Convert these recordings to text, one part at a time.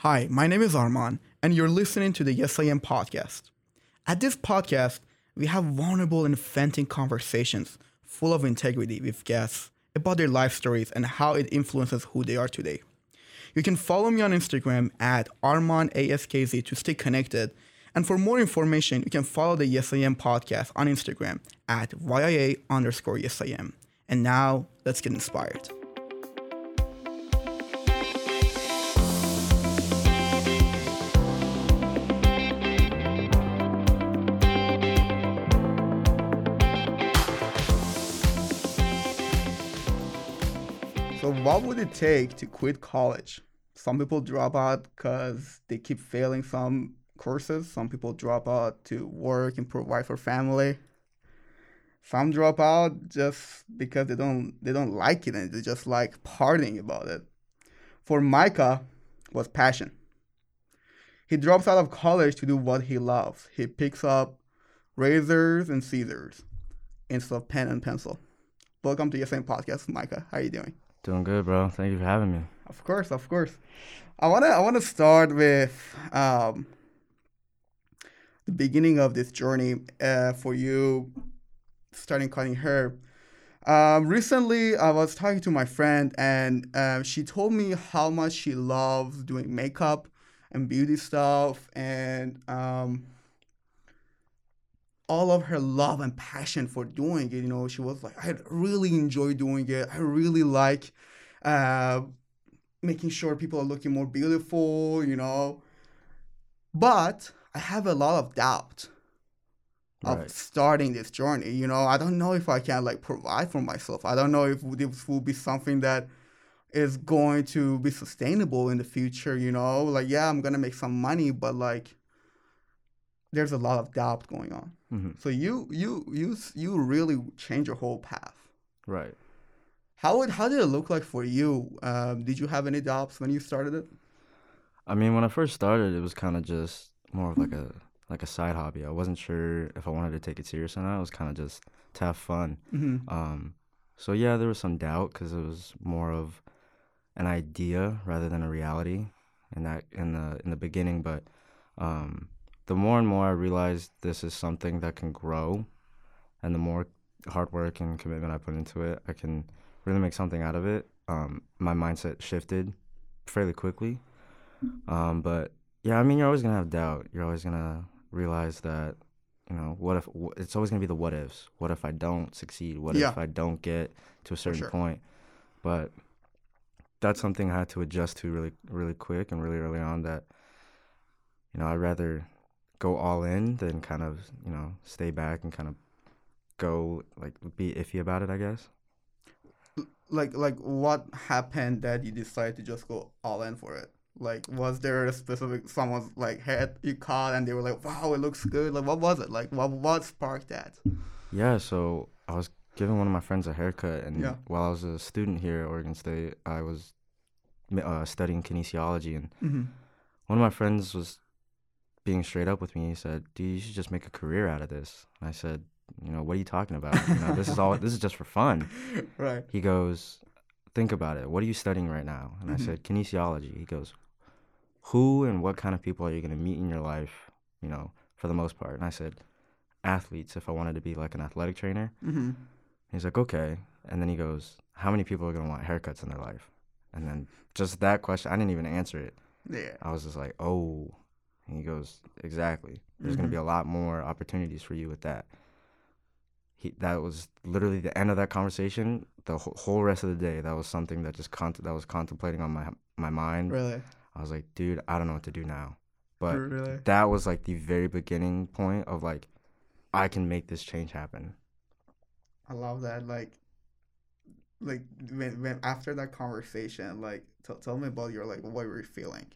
Hi, my name is Arman, and you're listening to the Yes I Am podcast. At this podcast, we have vulnerable and venting conversations full of integrity with guests about their life stories and how it influences who they are today. You can follow me on Instagram at ArmanASKZ to stay connected. And for more information, you can follow the Yes I Am podcast on Instagram at YIA underscore Yes I Am. And now, let's get inspired. What would it take to quit college? Some people drop out because they keep failing some courses. Some people drop out to work and provide for family. Some drop out just because they don't they don't like it and they just like partying about it. For Micah, was passion. He drops out of college to do what he loves. He picks up razors and scissors instead of pen and pencil. Welcome to Yes I Am podcast, Micah. How are you doing? Doing good, bro. Thank you for having me. Of course, of course. I wanna I wanna start with um, the beginning of this journey uh, for you starting cutting hair. Um, recently, I was talking to my friend, and uh, she told me how much she loves doing makeup and beauty stuff, and um, all of her love and passion for doing it. You know, she was like, I really enjoy doing it. I really like uh, making sure people are looking more beautiful, you know. But I have a lot of doubt of starting this journey. You know, I don't know if I can like provide for myself. I don't know if this will be something that is going to be sustainable in the future. You know, like yeah, I'm gonna make some money, but like there's a lot of doubt going on. Hmm So you you you you really change your whole path. Right. How would how did it look like for you? Um, did you have any doubts when you started it? I mean, when I first started, it was kind of just more of like a like a side hobby. I wasn't sure if I wanted to take it serious or not. It was kind of just to have fun. Mm-hmm. Um, so yeah, there was some doubt because it was more of an idea rather than a reality in that in the in the beginning. But um, the more and more I realized this is something that can grow, and the more hard work and commitment I put into it, I can really make something out of it. Um, my mindset shifted fairly quickly. Um, but yeah, I mean, you're always gonna have doubt. You're always gonna realize that you know what if it's always gonna be the what ifs. What if I don't succeed? What Yeah. if I don't get to a certain sure. point? But that's something I had to adjust to really, really quick and really early on. That you know, I'd rather go all in than kind of you know stay back and kind of go like be iffy about it. I guess. Like like what happened that you decided to just go all in for it? Like was there a specific someone's like head you caught and they were like, wow, it looks good. Like what was it? Like what what sparked that? Yeah, so I was giving one of my friends a haircut, and Yeah. while I was a student here at Oregon State, I was uh, studying kinesiology, and Mm-hmm. one of my friends was being straight up with me. He said, "Dude, you should just make a career out of this." And I said, "You know, what are you talking about? You know, this is all. This is just for fun." Right. He goes, "Think about it. What are you studying right now?" And Mhm. I said, "Kinesiology." He goes, "Who and what kind of people are you going to meet in your life? You know, for the most part." And I said, "Athletes. If I wanted to be like an athletic trainer." Mm-hmm. He's like, okay. And then he goes, how many people are going to want haircuts in their life? And then just that question, I didn't even answer it. Yeah. I was just like, oh. And he goes, exactly. There's going to mm-hmm. be a lot more opportunities for you with that. He, that was literally the end of that conversation. The wh- whole rest of the day, that was something that just cont- that was contemplating on my my mind. Really. I was like, dude, I don't know what to do now. But really. that was like the very beginning point of like, I can make this change happen. I love that. Like, like when, when after that conversation, like, t- tell me about your like what were you feeling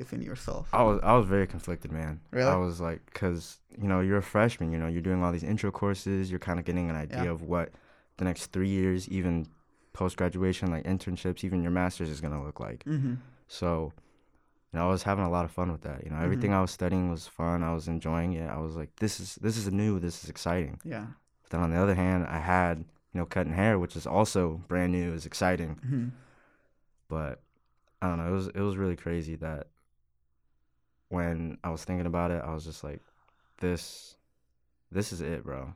within yourself. I was I was very conflicted, man. Really? I was like, cause you know you're a freshman, you know you're doing all these intro courses, you're kind of getting an idea Yeah. of what the next three years, even post graduation, like internships, even your masters is gonna look like. Mm-hmm. So, you know, I was having a lot of fun with that. You know, everything I was studying was fun. I was enjoying it. I was like, this is this is new. This is exciting. Yeah. But then on the other hand, I had you know cutting hair, which is also brand new, is exciting. Mm-hmm. But I don't know. It was it was really crazy that when I was thinking about it, I was just like, this, this is it, bro.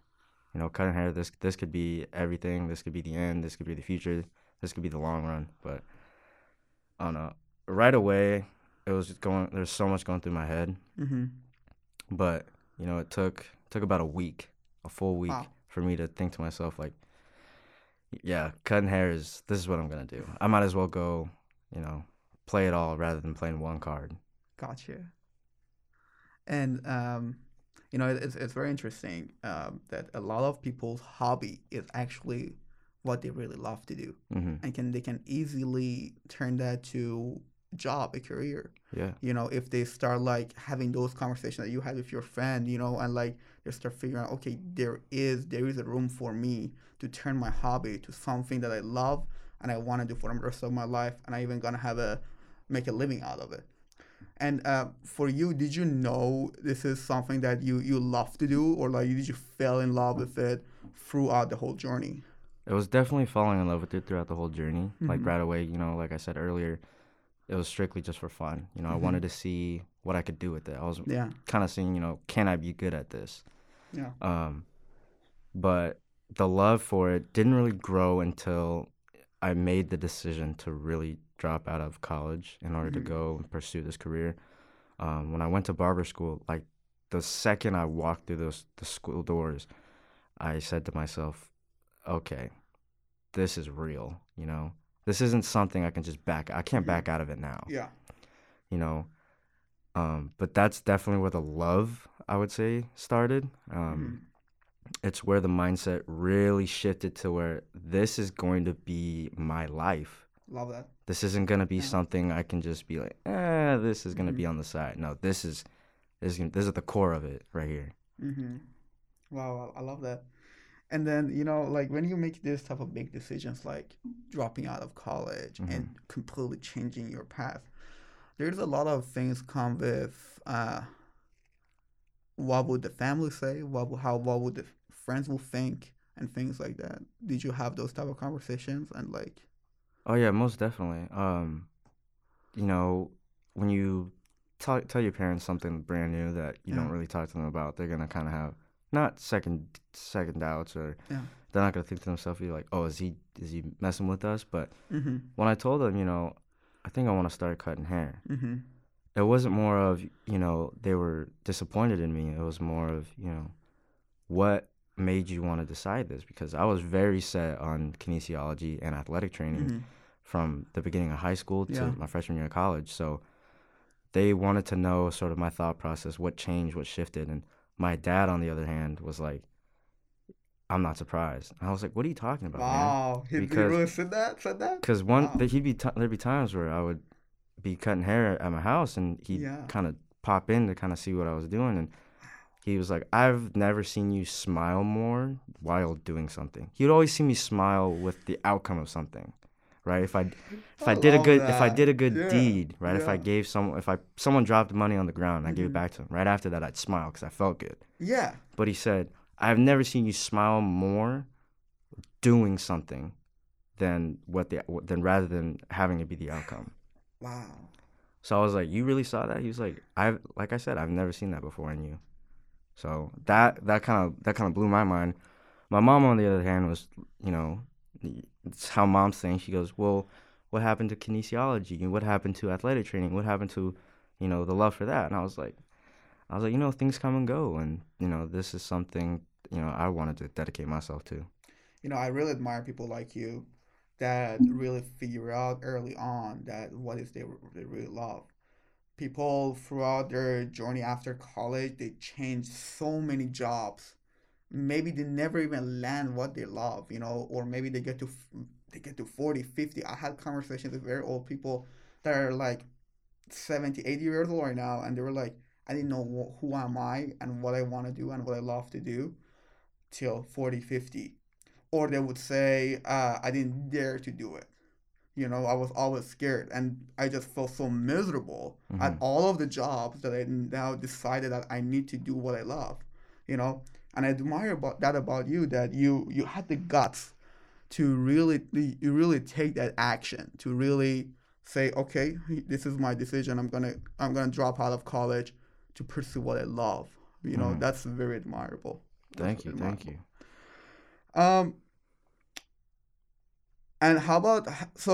You know, cutting hair. This this could be everything. This could be the end. This could be the future. This could be the long run. But I don't know. Right away, it was just going. There's so much going through my head. Mm-hmm. But you know, it took took about a week, a full week, Wow. for me to think to myself like, yeah, cutting hair is this is what I'm gonna do. I might as well go, you know, play it all rather than playing one card. Gotcha. And um, you know, it's it's very interesting um, that a lot of people's hobby is actually what they really love to do, hmm and can they can easily turn that to job, a career. Yeah, You know, if they start like having those conversations that you had with your friend, you know, and like they start figuring out, okay, there is there is a room for me to turn my hobby to something that I love and I want to do for the rest of my life, and I even gonna have a make a living out of it. And uh, for you, did you know this is something that you you love to do, or like did you fell in love with it throughout the whole journey? it was definitely falling in love with it throughout the whole journey. Like Mhm. right away, you know, like I said earlier, it was strictly just for fun. You know, I Mhm. wanted to see what I could do with it. I was Yeah, kind of seeing, you know, can I be good at this? yeah, Um, but the love for it didn't really grow until I made the decision to really drop out of college in order Mhm. to go and pursue this career. Um, when I went to barber school, like the second I walked through those the school doors, I said to myself, "Okay, this is real. You know, this isn't something I can just back. I can't back out of it now. yeah. You know." Um, but that's definitely where the love I would say started. Um, Mhm. it's where the mindset really shifted to where this is going to be my life. Love that. This isn't gonna be Yeah. something I can just be like, eh, this is gonna be Mhm. on the side. No, this is this is gonna- this is the core of it right here. Mm-hmm. Wow, I I love that. And then, you know, like when you make this type of big decisions, like dropping out of college and completely changing your path, there's a lot of things come with uh, what would the family say? What would, how what would the friends will think and things like that. Did you have those type of conversations and like? Oh yeah, most definitely. Um, you know, when you talk, tell your parents something brand new that you don't really talk to them about, they're gonna kind of have not second second doubts or Yeah. they're not gonna think to themselves, "You're like, oh, is he is he messing with us?" But Mm-hmm. when I told them, you know, I think I want to start cutting hair. Mm-hmm. It wasn't more of you know they were disappointed in me. It was more of you know what made you want to decide this because I was very set on kinesiology and athletic training Mm-hmm. from the beginning of high school to Yeah. my freshman year of college. So they wanted to know sort of my thought process, what changed, what shifted. And my dad, on the other hand, was like, I'm not surprised. And I was like, what are you talking about, man? Wow, he, he Because- really said that. Said that. Because one, Wow. he'd be t- there'd be times where I would be cutting hair at my house, and he'd Yeah. kind of pop in to kind of see what I was doing, and he was like, "I've never seen you smile more while doing something." He'd always see me smile with the outcome of something, right? If I if I, I did a good if I did a good Yeah, deed, right? If I gave someone if I someone dropped money on the ground, and I gave Mhm. it back to him. Right after that, I'd smile because I felt good. Yeah. But he said, I've never seen you smile more doing something than what the than rather than having it be the outcome. Wow. So I was like, "You really saw that?" He was like, "I've like I said, I've never seen that before in you." So that that kind of that kind of blew my mind. My mom, on the other hand, was you know, it's how moms think. She goes, "Well, what happened to kinesiology? And what happened to athletic training? What happened to, you know, the love for that?" And I was like, I was like, you know, things come and go, and you know, this is something you know I wanted to dedicate myself to. you know, I really admire people like you that really figure out early on that what is they, they really love. People throughout their journey after college, they change so many jobs. Maybe they never even land what they love, you know, or maybe they get to they get to 40, 50. I had conversations with very old people that are like 70, 80 years old right now, and they were like, I didn't know wh- who am I and what I want to do and what I love to do till 40, 50 or they would say uh, i didn't dare to do it you know i was always scared and i just felt so miserable at Mhm. all of the jobs that i now decided that i need to do what i love you know and i admire about that about you that you you had the guts to really you really take that action to really say, okay, this is my decision. I'm gonna I'm gonna drop out of college to pursue what I love. You know, Mhm. that's very admirable. That's Thank you, very thank you. Um, and how about so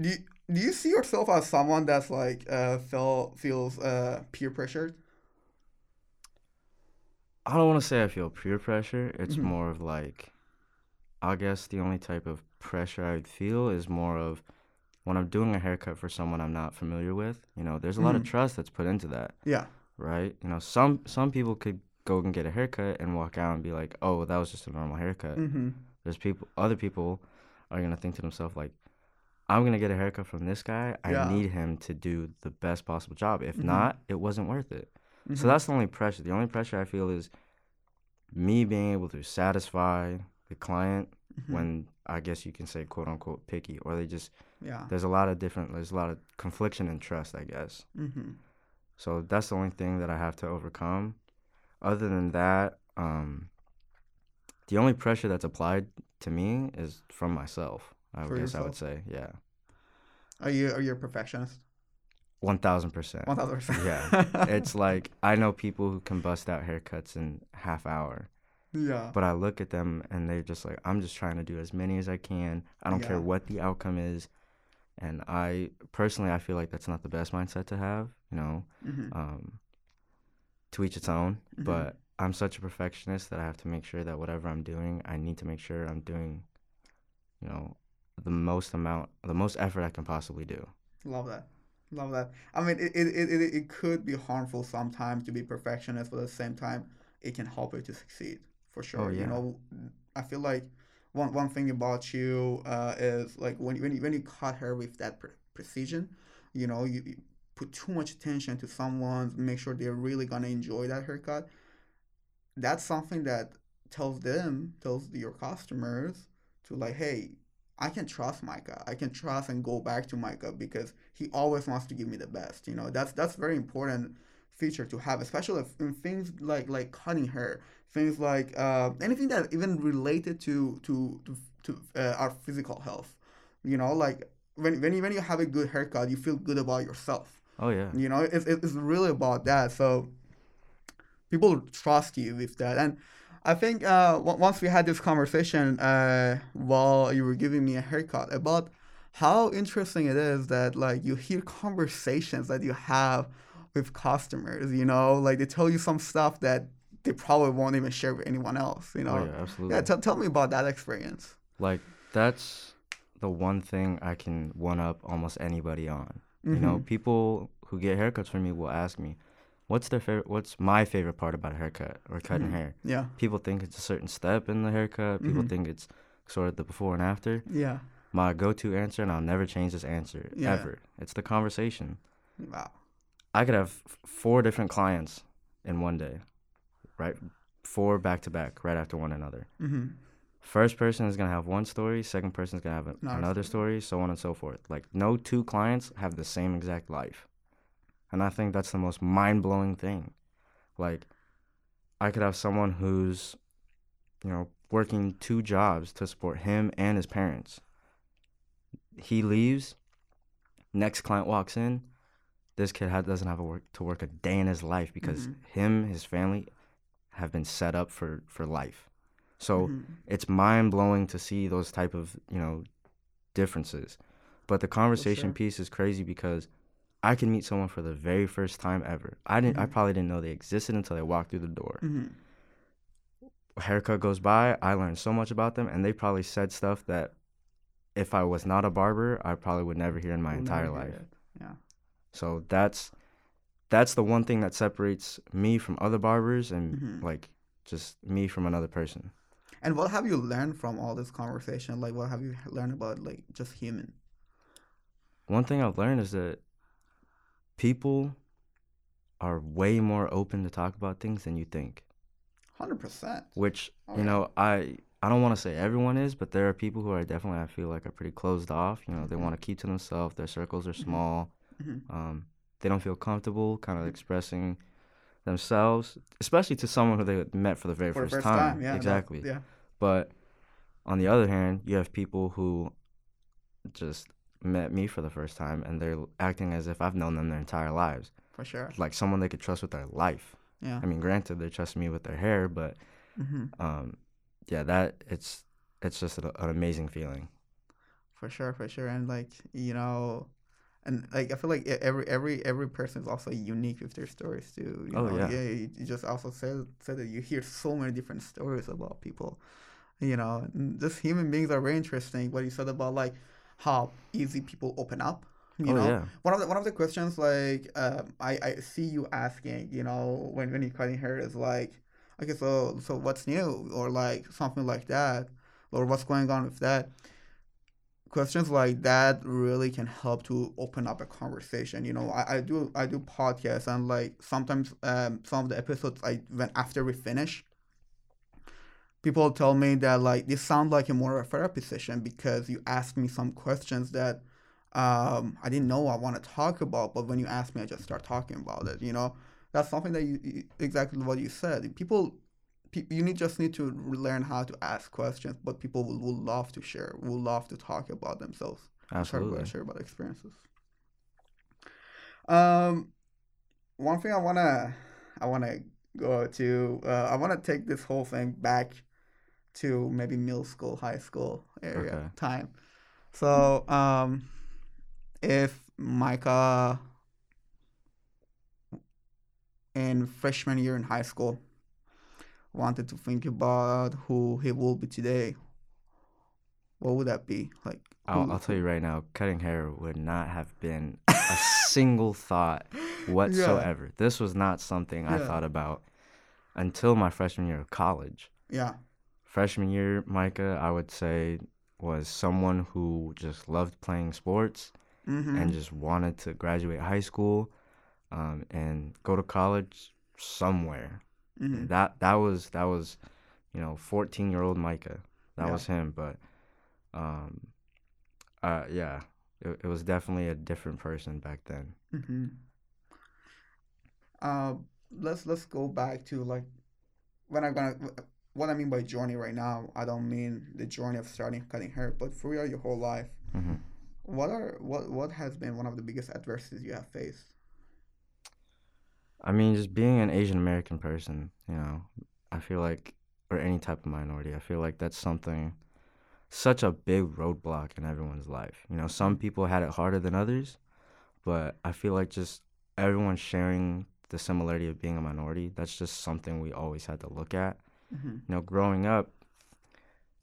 do you, do you see yourself as someone that's like uh feel feels uh peer pressured? I don't want to say I feel peer pressure. It's Mhm. more of like, I guess the only type of pressure I'd feel is more of when I'm doing a haircut for someone I'm not familiar with. You know, there's a lot of Mhm. trust that's put into that, Yeah. right? You know, some some people could go and get a haircut and walk out and be like, oh, that was just a normal haircut. Mm-hmm. There's people, other people are gonna think to themselves like, I'm gonna get a haircut from this guy. I Yeah. need him to do the best possible job. If Mhm. not, it wasn't worth it. Mm-hmm. So that's the only pressure. The only pressure I feel is me being able to satisfy the client Mhm. when I guess you can say quote unquote picky, or they just yeah. there's a lot of different there's a lot of confliction and trust, I guess. Mm-hmm. So that's the only thing that I have to overcome. Other than that, um, the only pressure that's applied to me is from myself. I For guess I would say, yeah, Are you are you a perfectionist? one thousand percent. One thousand percent. Yeah, it's like I know people who can bust out haircuts in half hour. yeah. But I look at them and they're just like, I'm just trying to do as many as I can. I don't care what the outcome is. And I personally, I feel like that's not the best mindset to have. You know, Mm-hmm. um, to each its own. Mhm. But I'm such a perfectionist that I have to make sure that whatever I'm doing, I need to make sure I'm doing, you know, the most amount, the most effort I can possibly do. Love that. Love that. I mean, it, it, it, it- could be harmful sometimes to be perfectionist, but at the same time, it can help you to succeed for sure. You yeah. know, I feel like one one thing about you uh, is like when you- when you, when you cut hair with that pre- precision, you know, you, you put too much attention to someone, make sure they're really gonna enjoy that haircut. That's something that tells them, tells your customers to like, hey, I can trust Micah. I can trust and go back to Micah because he always wants to give me the best. You know, that's that's very important feature to have, especially if, in things like like cutting hair, things like uh, anything that even related to to to, to uh, our physical health. You know, like when when you, when you have a good haircut, you feel good about yourself. Oh yeah. You know, it's, it's really about that. So people trust you with that. And I think uh, w- once we had this conversation uh, while you were giving me a haircut about how interesting it is that like you hear conversations that you have with customers, you know, like they tell you some stuff that they probably won't even share with anyone else, you know. Oh yeah, absolutely. yeah, tell tell me about that experience. like that's the one thing I can one up almost anybody on. You know, Mhm. people who get haircuts from me will ask me, "What's their favorite? What's my favorite part about a haircut or cutting Mhm. hair?" Yeah. People think it's a certain step in the haircut. People Mhm. think it's sort of the before and after. Yeah. My go-to answer, and I'll never change this answer Yeah. ever. It's the conversation. Wow. I could have f- four different clients in one day, right? Four back to back, right after one another. hmm First person is gonna have one story. Second person is gonna have a- another story, so on and so forth. Like no two clients have the same exact life, and I think that's the most mind blowing thing. Like, I could have someone who's, you know, working two jobs to support him and his parents. He leaves. Next client walks in. This kid ha- doesn't have a work to work a day in his life because Mhm. him, his family, have been set up for for life. So Mhm. it's mind blowing to see those type of you know differences. But the conversation sure. piece is crazy because I can meet someone for the very first time ever. I didn't. I Mhm. probably didn't know they existed until they walked through the door. Mhm. Haircut goes by. I learned so much about them, and they probably said stuff that if I was not a barber, I probably would never hear in my We'll entire life. it. Yeah. So that's that's the one thing that separates me from other barbers and Mhm. like just me from another person. And what have you learned from all this conversation? Like, what have you learned about like just human? One thing I've learned is that people are way more open to talk about things than you think. Hundred percent. Which Oh, you yeah. know, I I don't want to say everyone is, but there are people who are definitely I feel like are pretty closed off. You know, they Mhm. want to keep to themselves. Their circles are Mhm. small. Mhm. Um, they don't feel comfortable kind of expressing themselves, especially to someone who they met for the very For first, first time. time, yeah, no, exactly. yeah. But on the other hand, you have people who just met me for the first time and they're acting as if I've known them their entire lives, For sure. like someone they could trust with their life. Yeah. I mean, granted, they trust me with their hair, but hmm um, yeah, that it's it's just an, an amazing feeling. For sure, for sure, and like you know, and like I feel like every every every person is also unique with their stories too. You Oh, know? yeah. You, you just also said said that you hear so many different stories about people. You know, and just human beings are very interesting. What you said about like how easy people open up. You oh know, yeah, one of the one of the questions like um, I I see you asking, you know, when when you're cutting hair is like, okay, so so what's new or like something like that, or what's going on with that. Questions like that really can help to open up a conversation. You know, I, I do I do podcasts and like sometimes um some of the episodes I when after we finish, people tell me that like this sounds like a more of a therapy session because you asked me some questions that um, I didn't know I want to talk about, but when you ask me, I just start talking about it. You know, that's something that you, you exactly what you said. People, pe- you need just need to learn how to ask questions, but people will, will love to share, will love to talk about themselves, absolutely. about, share about experiences. Um, one thing I wanna, I wanna go to, uh, I wanna take this whole thing back to maybe middle school, high school area Okay. time. So, um, if Micah in freshman year in high school wanted to think about who he will be today, what would that be? Like, I'll, I'll tell you right now, cutting hair would not have been a single thought whatsoever. This was not something I thought about until my freshman year of college. Yeah. Freshman year, Micah, I would say, was someone who just loved playing sports Mm-hmm. and just wanted to graduate high school um, and go to college somewhere. mm-hmm. That that was that was, you know, fourteen year old Micah. That Yeah. was him. But, um, uh, yeah, it, it was definitely a different person back then. Mm-hmm. Uh, let's let's go back to like when I'm gonna what I mean by journey right now. I don't mean the journey of starting cutting hair, but for real, your whole life. hmm What are what what has been one of the biggest adversities you have faced? I mean, just being an Asian American person, you know, I feel like, or any type of minority, I feel like that's something, such a big roadblock in everyone's life. You know, some people had it harder than others, but I feel like just everyone sharing the similarity of being a minority, that's just something we always had to look at. Mm-hmm. You know, growing up,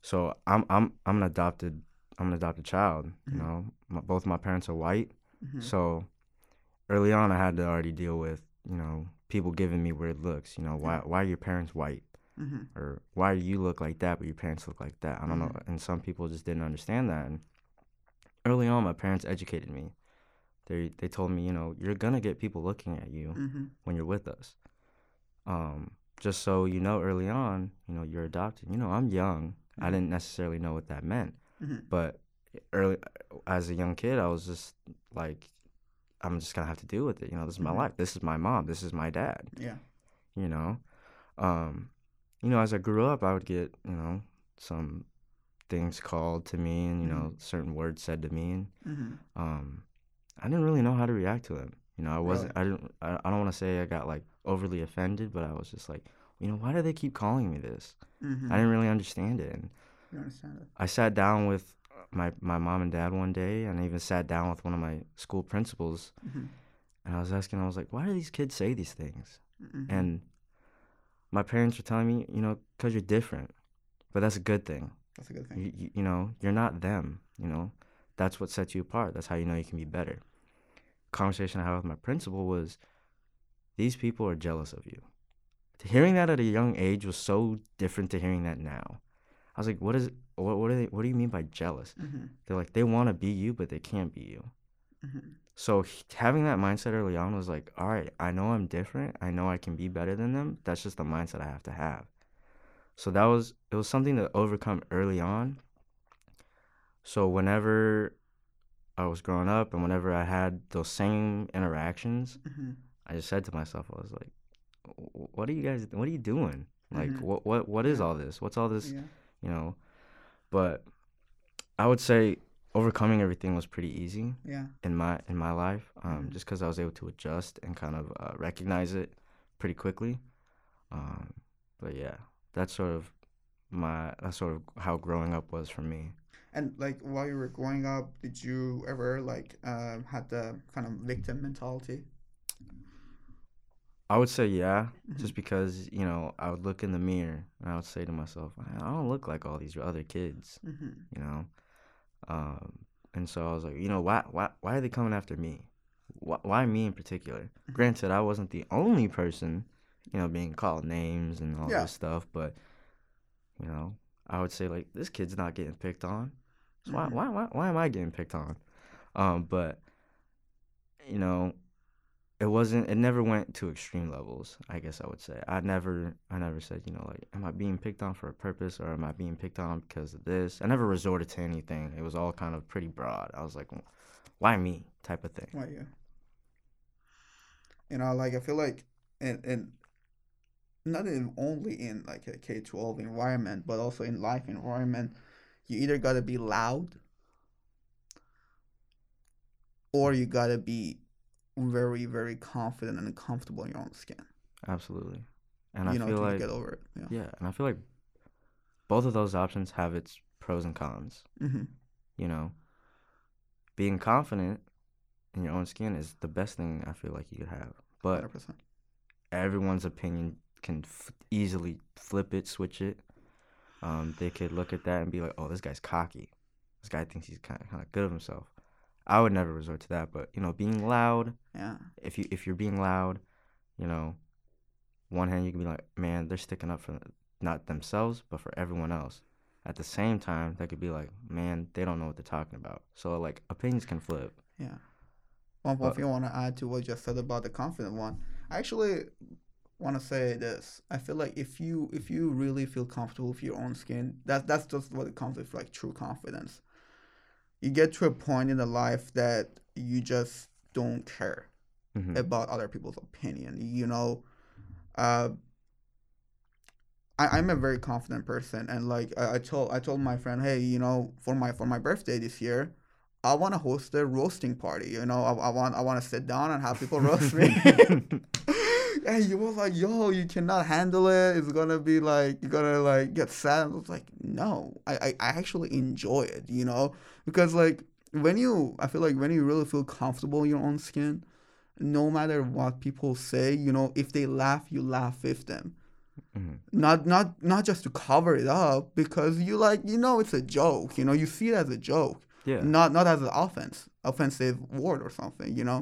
so I'm I'm I'm an adopted I'm an adopted child. You Mhm. know, my, both my parents are white, Mm-hmm. so early on, I had to already deal with you know people giving me weird looks. You know, why why are your parents white Mm-hmm. or why do you look like that but your parents look like that? I don't know. And some people just didn't understand that. And early on, my parents educated me. They they told me, you know, you're gonna get people looking at you Mm-hmm. when you're with us. Um, just so you know, early on, you know, you're adopted. You know, I'm young. I Mhm. didn't necessarily know what that meant, Mm-hmm. but early as a young kid, I was just like, I'm just gonna have to deal with it. You know, this is my Mhm. life. This is my mom. This is my dad. Yeah. You know, um, you know, as I grew up, I would get you know some things called to me, and you know, certain words said to me, and Mm-hmm. um, I didn't really know how to react to them. You know, I wasn't. I didn't. I, I don't want to say I got like overly offended, but I was just like, you know, why do they keep calling me this? Mm-hmm. I didn't really understand it. And You understand it? I sat down with my my mom and dad one day, and I even sat down with one of my school principals, Mm-hmm. and I was asking, I was like, why do these kids say these things? Mm-hmm. And my parents were telling me, you know, because you're different, but that's a good thing. That's a good thing. You, you, you know, you're not them. You know, that's what sets you apart. That's how you know you can be better. Conversation I had with my principal was, these people are jealous of you. Hearing that at a young age was so different to hearing that now. I was like, what is what what do they what do you mean by jealous? Mm-hmm. They're like they want to be you, but they can't be you. Mm-hmm. So having that mindset early on was like, all right, I know I'm different. I know I can be better than them. That's just the mindset I have to have. So that was it was something to overcome early on. So whenever I was growing up and whenever I had those same interactions, Mm-hmm. I just said to myself, I was like, what are you guys what are you doing? Like Mhm. what what what is all this? What's all this Yeah. you know. But I would say overcoming everything was pretty easy Yeah. in my in my life, um, Mhm. just because I was able to adjust and kind of uh, recognize it pretty quickly. Um, but yeah, that's sort of my that's sort of how growing up was for me. And like while you were growing up, did you ever like um had the kind of victim mentality? I would say yeah, just because you know I would look in the mirror and I would say to myself, I don't look like all these other kids, Mm-hmm. you know. Um, and so I was like, you know, why why why are they coming after me? Why, why me in particular? Mhm. Granted, I wasn't the only person, you know, being called names and all Yeah. this stuff, but you know, I would say like this kid's not getting picked on. So why Mhm. why why why am I getting picked on? Um, but you know, it wasn't. It never went to extreme levels. I guess I would say. I never I never said you know like, am I being picked on for a purpose or am I being picked on because of this? I never resorted to anything. It was all kind of pretty broad. I was like, why me? Type of thing. Why you? You know, like I feel like and and not in only in like a K twelve environment, but also in life environment, you either gotta be loud or you gotta be very, very confident and comfortable in your own skin. Absolutely. And you I know, feel like get over it. Yeah. yeah, and I feel like both of those options have its pros and cons. Mm-hmm. You know, being confident in your own skin is the best thing I feel like you could have. But Hundred percent. everyone's opinion can f- easily flip it, switch it. Um, they could look at that and be like, "Oh, this guy's cocky. This guy thinks he's kind of kind of good of himself." I would never resort to that, but you know, being loud. Yeah. If you if you're being loud, you know, one hand you can be like, "Man, they're sticking up for not themselves, but for everyone else." At the same time, that could be like, "Man, they don't know what they're talking about." So like, opinions can flip. Yeah. One, one But- thing I want to add to what you just said about the confident one, I actually want to say this. I feel like if you if you really feel comfortable with your own skin, that that's just what it comes with like true confidence. You get to a point in the life that you just don't care hmm about other people's opinion. You know, uh, I, I'm a very confident person, and like I, I told I told my friend, hey, you know, for my for my birthday this year, I want to host a roasting party. You know, I, I want I want to sit down and have people roast me. and you was like, yo, you cannot handle it. It's gonna be like you're gonna like get sad. I was like, no, I, I, I actually enjoy it. You know, because like when you, I feel like when you really feel comfortable in your own skin, no matter what people say, you know, if they laugh, you laugh with them. hmm Not not not just to cover it up because you like you know it's a joke. You know, you see it as a joke, Yeah. not not as an offense, offensive word or something. You know.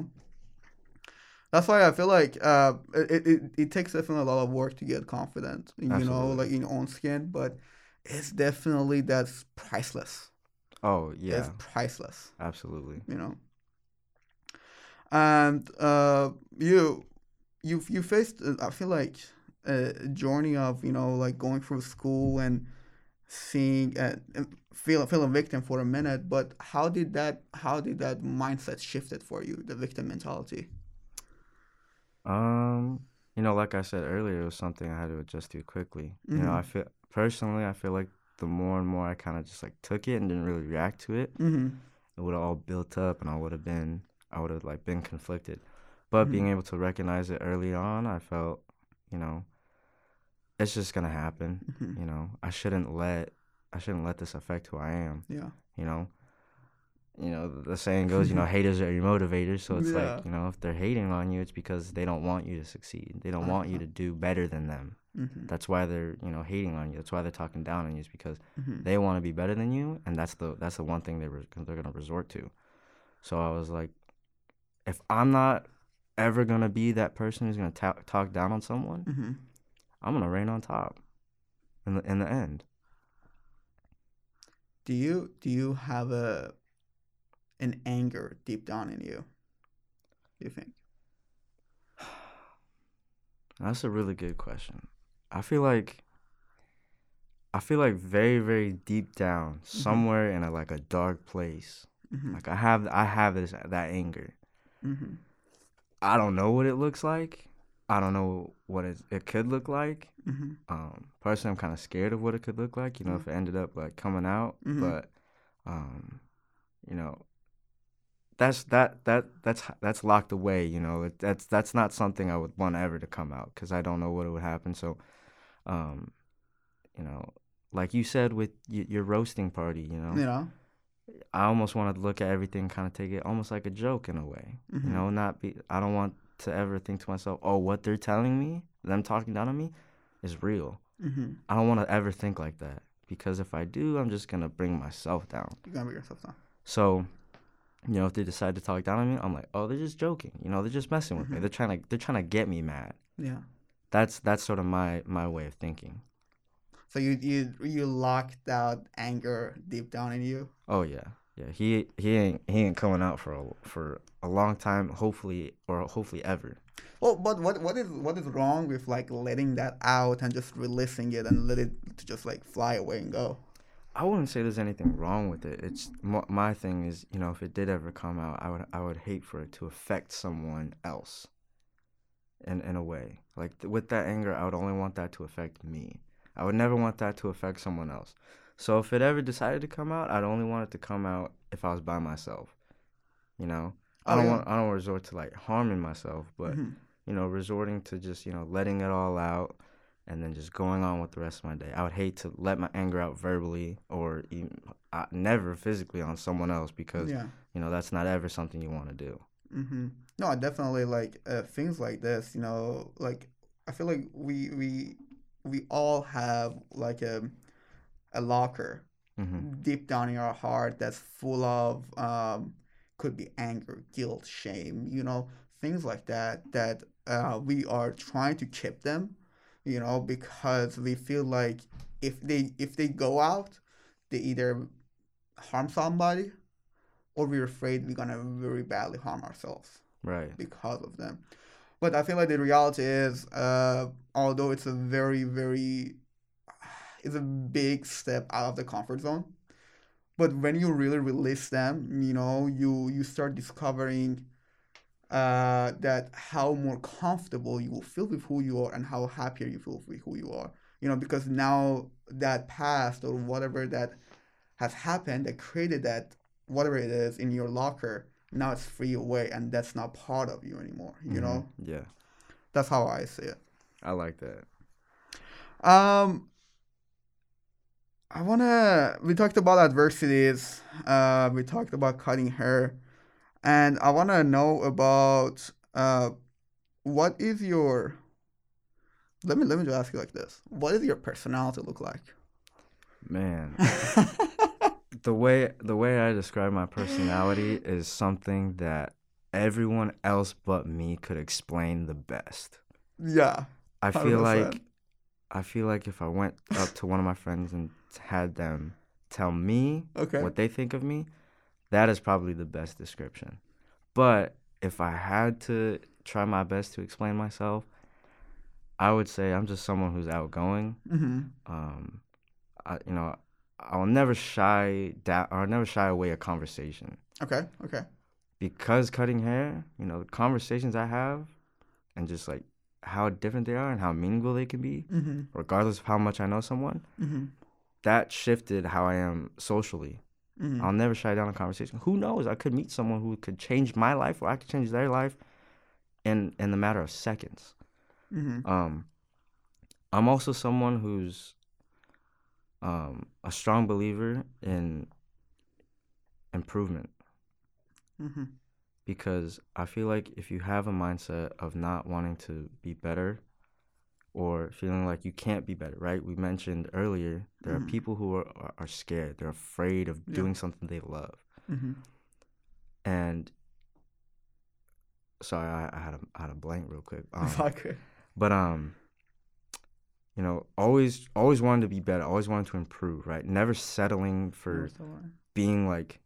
That's why I feel like uh, it, it, it takes definitely a lot of work to get confident, you know, like in your own skin, but it's definitely that's priceless. Oh yeah. It's priceless Absolutely. you know. And uh, you, you, you faced. uh, I feel like a journey of you know like going through school and seeing and and feel feel a victim for a minute. But how did that how did that mindset shifted for you? The victim mentality. Um, you know, like I said earlier, it was something I had to adjust to quickly. You know. I feel personally, I feel like the more and more I kind of just like took it and didn't really react to it, Mm-hmm. it would have all built up, and I would have been, I would have like been conflicted. But Mhm. being able to recognize it early on, I felt, you know, it's just gonna happen. hmm You know, I shouldn't let, I shouldn't let this affect who I am. Yeah. You know, you know the saying goes, you know, haters are your motivators. So it's Yeah. like, you know, if they're hating on you, it's because they don't want you to succeed. They don't want you to do better than them. Mm-hmm. That's why they're, you know, hating on you. That's why they're talking down on you. Is because Mm-hmm. they want to be better than you, and that's the that's the one thing they re- they're gonna resort to. So I was like, if I'm not ever gonna be that person who's gonna ta- talk down on someone, Mm-hmm. I'm gonna reign on top. In the in the end, Do you do you have a an anger deep down in you? Do you think? that's a really good question. I feel like. I feel like very very deep down, somewhere in a like a dark place, Mm-hmm. like I have I have this that anger. Mm-hmm. I don't know what it looks like. I don't know what it, it could look like. Mm-hmm. Um, personally, I'm kind of scared of what it could look like. You know, Mhm. if it ended up like coming out. But, um, you know, that's that that that's that's locked away. You know, it, that's that's not something I would want ever to come out because I don't know what would happen. So, um, you know, like you said with y- your roasting party, you know, You know. I almost want to look at everything, kind of take it almost like a joke in a way. Mhm. You know, not be. I don't want to ever think to myself, oh, what they're telling me, them talking down on me, is real. Mm-hmm. I don't want to ever think like that because if I do, I'm just gonna bring myself down. You're gonna be yourself down. So, you know, if they decide to talk down on me, I'm like, oh, they're just joking. You know, they're just messing with me. Mhm. They're trying to they're trying to get me mad. Yeah. That's that's sort of my my way of thinking. So you you you locked that anger deep down in you. Oh yeah, yeah. He he ain't he ain't coming out for a, for a long time. Hopefully or hopefully ever. Well, but what what is what is wrong with like letting that out and just releasing it and let it to just like fly away and go? I wouldn't say there's anything wrong with it. It's my, my thing is, you know, if it did ever come out, I would I would hate for it to affect someone else. In in a way, like th- with that anger, I would only want that to affect me. I would never want that to affect someone else. So if it ever decided to come out, I'd only want it to come out if I was by myself. You know, I Oh, don't yeah. want I don't resort to like harming myself, but Mhm. you know, resorting to just, you know, letting it all out and then just going on with the rest of my day. I would hate to let my anger out verbally or even, uh, never physically on someone else because, Yeah. you know, that's not ever something you want to do. Mm-hmm. No, I definitely like uh, things like this. You know, like I feel like we we we all have like a a locker hmm deep down in our heart that's full of um, could be anger, guilt, shame. You know, things like that that uh, we are trying to keep them. You know, because we feel like if they if they go out, they either harm somebody, or we're afraid we're gonna very badly harm ourselves Right. because of them. But I feel like the reality is, uh, although it's a very, very, it's a big step out of the comfort zone. But when you really release them, you know, you you start discovering uh, that how more comfortable you will feel with who you are and how happier you feel with who you are. You know, because now that past or whatever that has happened that created that whatever it is in your locker now it's free away and that's not part of you anymore you know Mhm. Yeah. that's how i see it I like that. um i want to we talked about adversities uh we talked about cutting hair and i want to know about uh what is your let me let me just ask you like this. What does your personality look like? Man, the way the way I describe my personality is something that everyone else but me could explain the best. yeah. I feel 100%. like I feel like if I went up to one of my friends and had them tell me okay. what they think of me, that is probably the best description. But if I had to try my best to explain myself, I would say I'm just someone who's outgoing. mm-hmm. Um, I, you know, I'll never shy down or never shy away a conversation okay okay because cutting hair. You know, the conversations I have, and just like how different they are and how meaningful they can be, mm-hmm. regardless of how much I know someone. Mm-hmm. That shifted how I am socially. Mm-hmm. I'll never shy down a conversation. Who knows? I could meet someone who could change my life, or I could change their life, in in the matter of seconds. Mm-hmm. Um, I'm also someone who's um a strong believer in improvement Mm-hmm. because I feel like if you have a mindset of not wanting to be better or feeling like you can't be better, right? We mentioned earlier there Mhm. are people who are, are- are scared. They're afraid of Yeah. doing something they love. Mm-hmm. And sorry, I, I had a I had a blank real quick. Um, okay. but um, you know, always always wanting to be better, always wanting to improve, right? Never settling for being like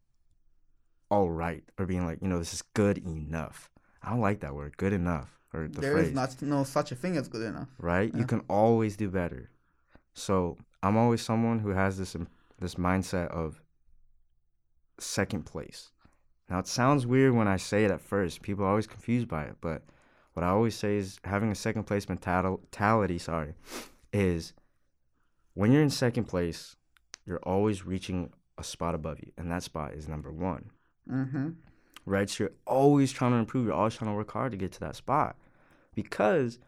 all right or being like, you know, this is good enough. I don't like that word, good enough, or the There phrase, is not no such a thing as good enough. right? yeah. You can always do better. So I'm always someone who has this this mindset of second place. Now it sounds weird when I say it at first. People are always confused by it, but what I always say is having a second place mentality. Sorry, is when you're in second place, you're always reaching a spot above you, and that spot is number one. Mm-hmm. Right? So you're always trying to improve. You're always trying to work hard to get to that spot, because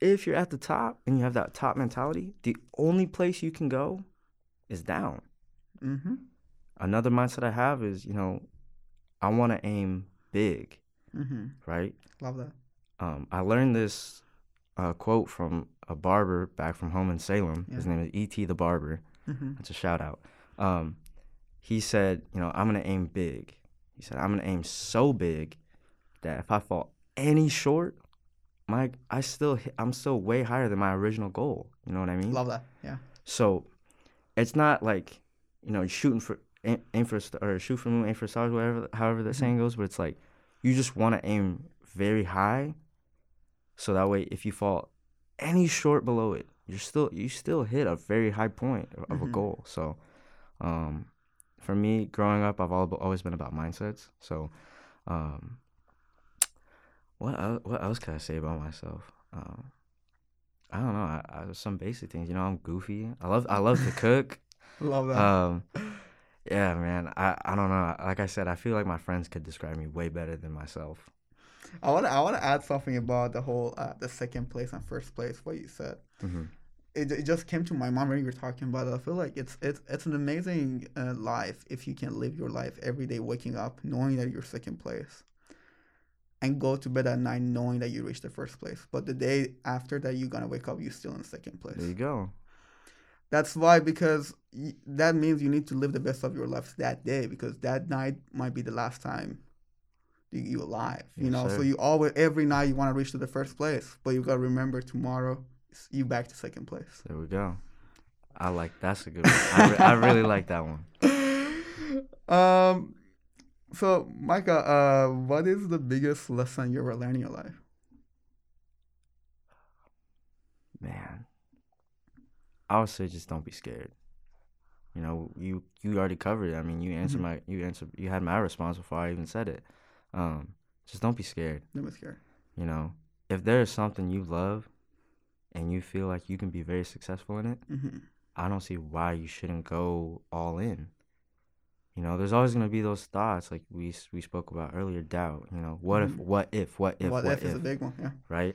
if you're at the top and you have that top mentality, the only place you can go is down. Mm-hmm. Another mindset I have is, you know, I want to aim big, Mm-hmm. right? Love that. Um, I learned this uh, quote from a barber back from home in Salem. His name is E.T. the Barber. Mm-hmm. That's a shout out. Um, he said, you know, I'm going to aim big. He said, I'm going to aim so big that if I fall any short, my I still hit, I'm still way higher than my original goal. You know what I mean? Love that. Yeah. So it's not like you know shooting for aim, aim for a or shoot for moon, aim for stars, whatever, however the saying goes. But it's like you just want to aim very high, so that way if you fall any short below it, you're still you still hit a very high point of, of a goal. So, um, for me, growing up, I've al- always been about mindsets. So, um, what el- what else can I say about myself? Um, I don't know. I, I, some basic things. You know, I'm goofy. I love I love to cook. Love that. Um, yeah, man. I, I don't know. Like I said, I feel like my friends could describe me way better than myself. I want to I want to add something about the whole uh, the second place and first place. What you said. hmm It, it just came to my mind when you were talking about it. I feel like it's it's it's an amazing uh, life if you can live your life every day, waking up knowing that you're second place, and go to bed at night knowing that you reached the first place. But the day after that, you're gonna wake up, you're still in second place. There you go. That's why because that means you need to live the best of your life that day because that night might be the last time you alive. You Yes, know, sir. so you always every night you want to reach to the first place, but you gotta remember tomorrow you back to second place. There we go. I like that's a good one. I, re- I really like that one. um, so Micah, uh, what is the biggest lesson you ever learned in your life? Man, I would say just don't be scared. You know, you you already covered it. I mean, you answered Mhm. my you answered you had my response before I even said it. Um, just don't be scared. Don't be scared. You know, if there is something you love, and you feel like you can be very successful in it, hmm I don't see why you shouldn't go all in. You know, there's always gonna be those thoughts like we we spoke about earlier, doubt. You know, what if, Mhm. what if, what if, what, what, if, is a big one? Yeah. right?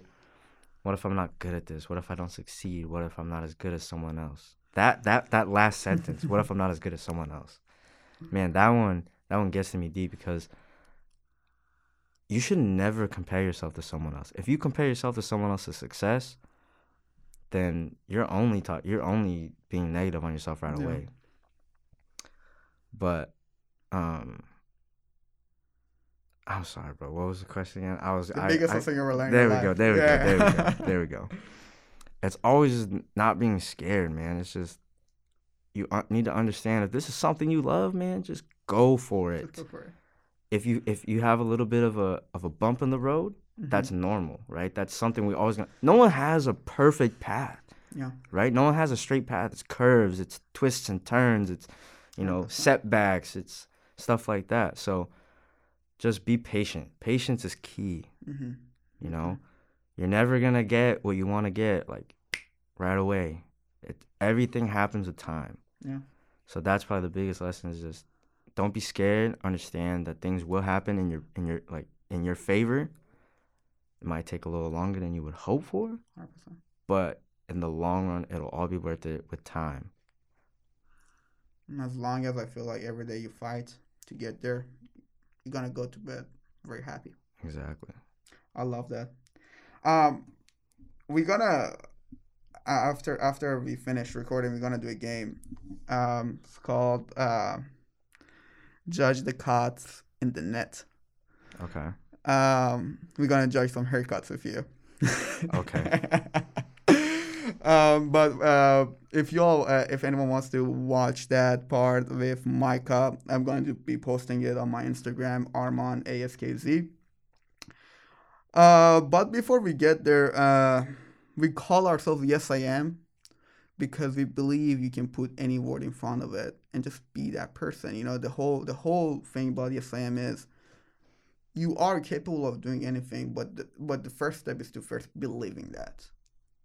What if I'm not good at this? What if I don't succeed? What if I'm not as good as someone else? That that that last sentence. what if I'm not as good as someone else? Man, that one that one gets to me deep because you should never compare yourself to someone else. If you compare yourself to someone else's success, then you're only taught you're only being negative on yourself right Yeah. away. But um I'm sorry, bro. What was the question again? I was The I- biggest I- lesson you ever learned. there in we your go. life. There we go. There we go. There we go. It's always not being scared, man. It's just you need to understand if this is something you love, man. Just go for it. go for it. If you if you have a little bit of a of a bump in the road, Mhm. that's normal, right? That's something we always gonna. No one has a perfect path, yeah. right? No one has a straight path. It's curves, it's twists and turns, it's you know 100%. setbacks, it's stuff like that. So just be patient. Patience is key. hmm You know, you're never gonna get what you want to get like right away. It, everything happens with time. Yeah. So that's probably the biggest lesson is just don't be scared. Understand that things will happen in your in your like in your favor. It might take a little longer than you would hope for, 100%. but in the long run, it'll all be worth it with time. And as long as I feel like every day you fight to get there, you're gonna go to bed very happy. Exactly. I love that. Um, we're gonna after after we finish recording, we're gonna do a game. Um, it's called uh, Judge the Cuts in the Net. Okay. Um, we're gonna judge some haircuts with you. Okay. um, but uh, if y'all, uh, if anyone wants to watch that part with Micah, I'm going to be posting it on my Instagram, Armon ASKZ. Uh, but before we get there, uh, we call ourselves Yes I Am because we believe you can put any word in front of it and just be that person. You know, the whole the whole thing about Yes I Am is you are capable of doing anything, but the, but the first step is to first believing that,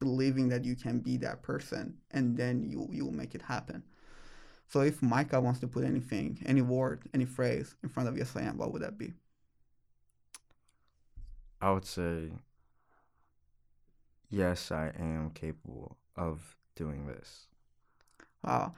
believing that you can be that person, and then you you will make it happen. So if Micah wants to put anything, any word, any phrase in front of yes I am, what would that be? I would say, yes, I am capable of doing this. Wow.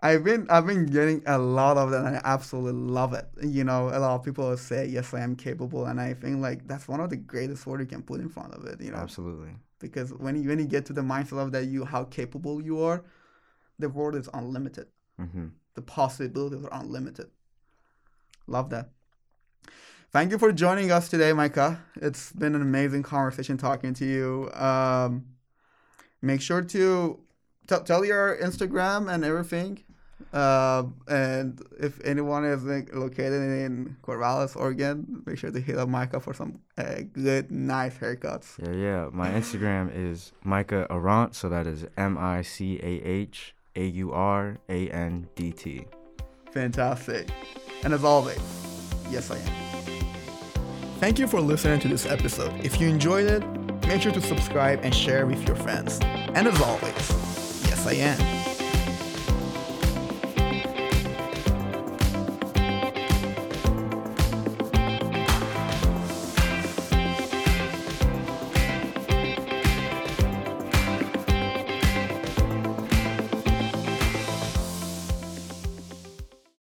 I've been I've been getting a lot of that and I absolutely love it. You know, a lot of people say yes I am capable and I think like that's one of the greatest words you can put in front of it, you know. Absolutely. Because when you when you get to the mindset of that you how capable you are, the world is unlimited. hmm The possibilities are unlimited. Love that. Thank you for joining us today, Micah. It's been an amazing conversation talking to you. Um, make sure to t- tell your Instagram and everything. Uh, and if anyone is like, located in Corvallis, Oregon, make sure to hit up Micah for some uh, good, nice haircuts. Yeah, yeah. My Instagram is Micah Aurandt, so that is M I C A H A U R A N D T. Fantastic. And as always, yes, I am. Thank you for listening to this episode. If you enjoyed it, make sure to subscribe and share with your friends. And as always, yes, I am.